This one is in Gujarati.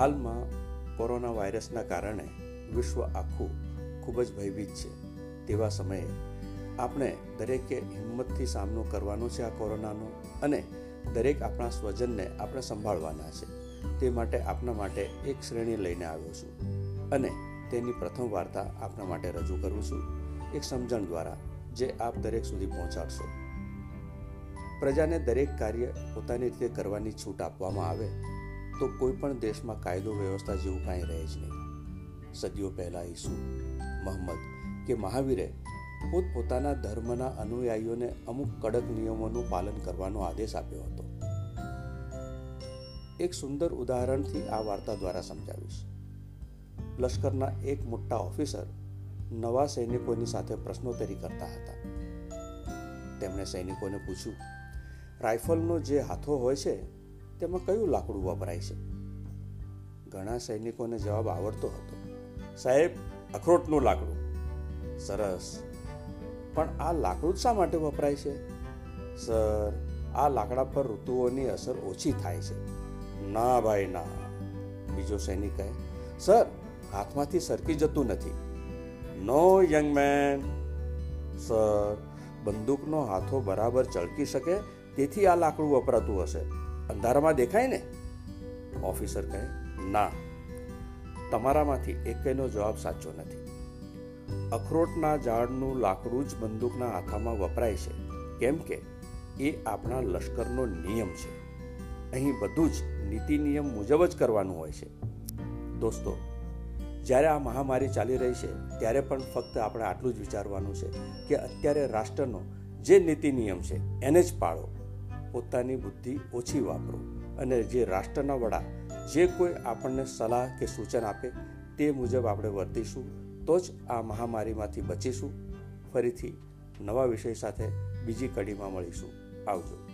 હાલમાં કોરોના વાયરસના કારણે વિશ્વ આખું ખૂબ જ ભયભીત છે. તેવા સમયે આપણે દરેકે હિંમતથી સામનો કરવાનો છે આ કોરોનાનો અને દરેક આપણા સ્વજનને આપણે સંભાળવાના છે. તે માટે આપના માટે એક શ્રેણી લઈને આવ્યો છું અને તેની પ્રથમ વાર્તા આપના માટે રજૂ કરું છું. એક સમજણ દ્વારા જે આપ દરેક સુધી પહોંચાડશો. પ્રજાને દરેક કાર્ય પોતાની રીતે કરવાની છૂટ આપવામાં આવે તો કોઈ પણ દેશમાં કાયદો વ્યવસ્થા જેવું કાંઈ રહે જ નહીં. સદીઓ પહેલાં ઈસુ મહમ્મદ કે મહાવીરે પોતપોતાના ધર્મના અનુયાયીઓને અમુક કડક નિયમોનું પાલન કરવાનો આદેશ આપ્યો હતો. એક સુંદર ઉદાહરણથી આ વાર્તા દ્વારા સમજાવીશ. લશ્કરના એક મોટા ઓફિસર નવા સૈનિકોની સાથે પ્રશ્નોત્તરી કરતા હતા. તેમણે સૈનિકોને પૂછ્યું, રાઇફલનો જે હાથો હોય છે તેમાં કયું લાકડું વપરાય છે? ઘણા સૈનિકોને જવાબ આવડતો હતો. સાહેબ, અખરોટનું લાકડું. સરસ. પણ આ લાકડું શા માટે વપરાય છે? સર, આ લાકડા પર ઋતુઓની અસર ઓછી થાય છે. ના ભાઈ, ના. બીજો સૈનિક કહે, સર, હાથમાંથી સરકી જતું નથી. નો યંગ મેન સર, બંદૂકનો હાથો બરાબર ચળકી શકે, તેથી આ લાકડું વપરાતું હશે. અંધારામાં દેખાય ને? ઓફિસર કહે, ના, તમારામાંથી એકેયનો જવાબ સાચો નથી. અખરોટના ઝાડનું લાકડું જ બંદૂકના હાથામાં વપરાય છે. કેમ કે એ આપણા લશ્કરનો નિયમ છે. અહીં બધું જ નીતિ નિયમ મુજબ જ કરવાનું હોય છે. દોસ્તો, જ્યારે આ મહામારી ચાલી રહી છે, ત્યારે પણ ફક્ત આપણે આટલું જ વિચારવાનું છે કે અત્યારે રાષ્ટ્રનો જે નીતિ નિયમ છે, એને જ પાળો. પોતાની બુદ્ધિ ઓછી વાપરો અને જે રાષ્ટ્રના વડા જે કોઈ આપણને સલાહ કે સૂચન આપે તે મુજબ આપણે વર્તીશું, તો જ આ મહામારીમાંથી બચીશું. ફરીથી નવા વિષય સાથે બીજી કડીમાં મળીશું. આવજો.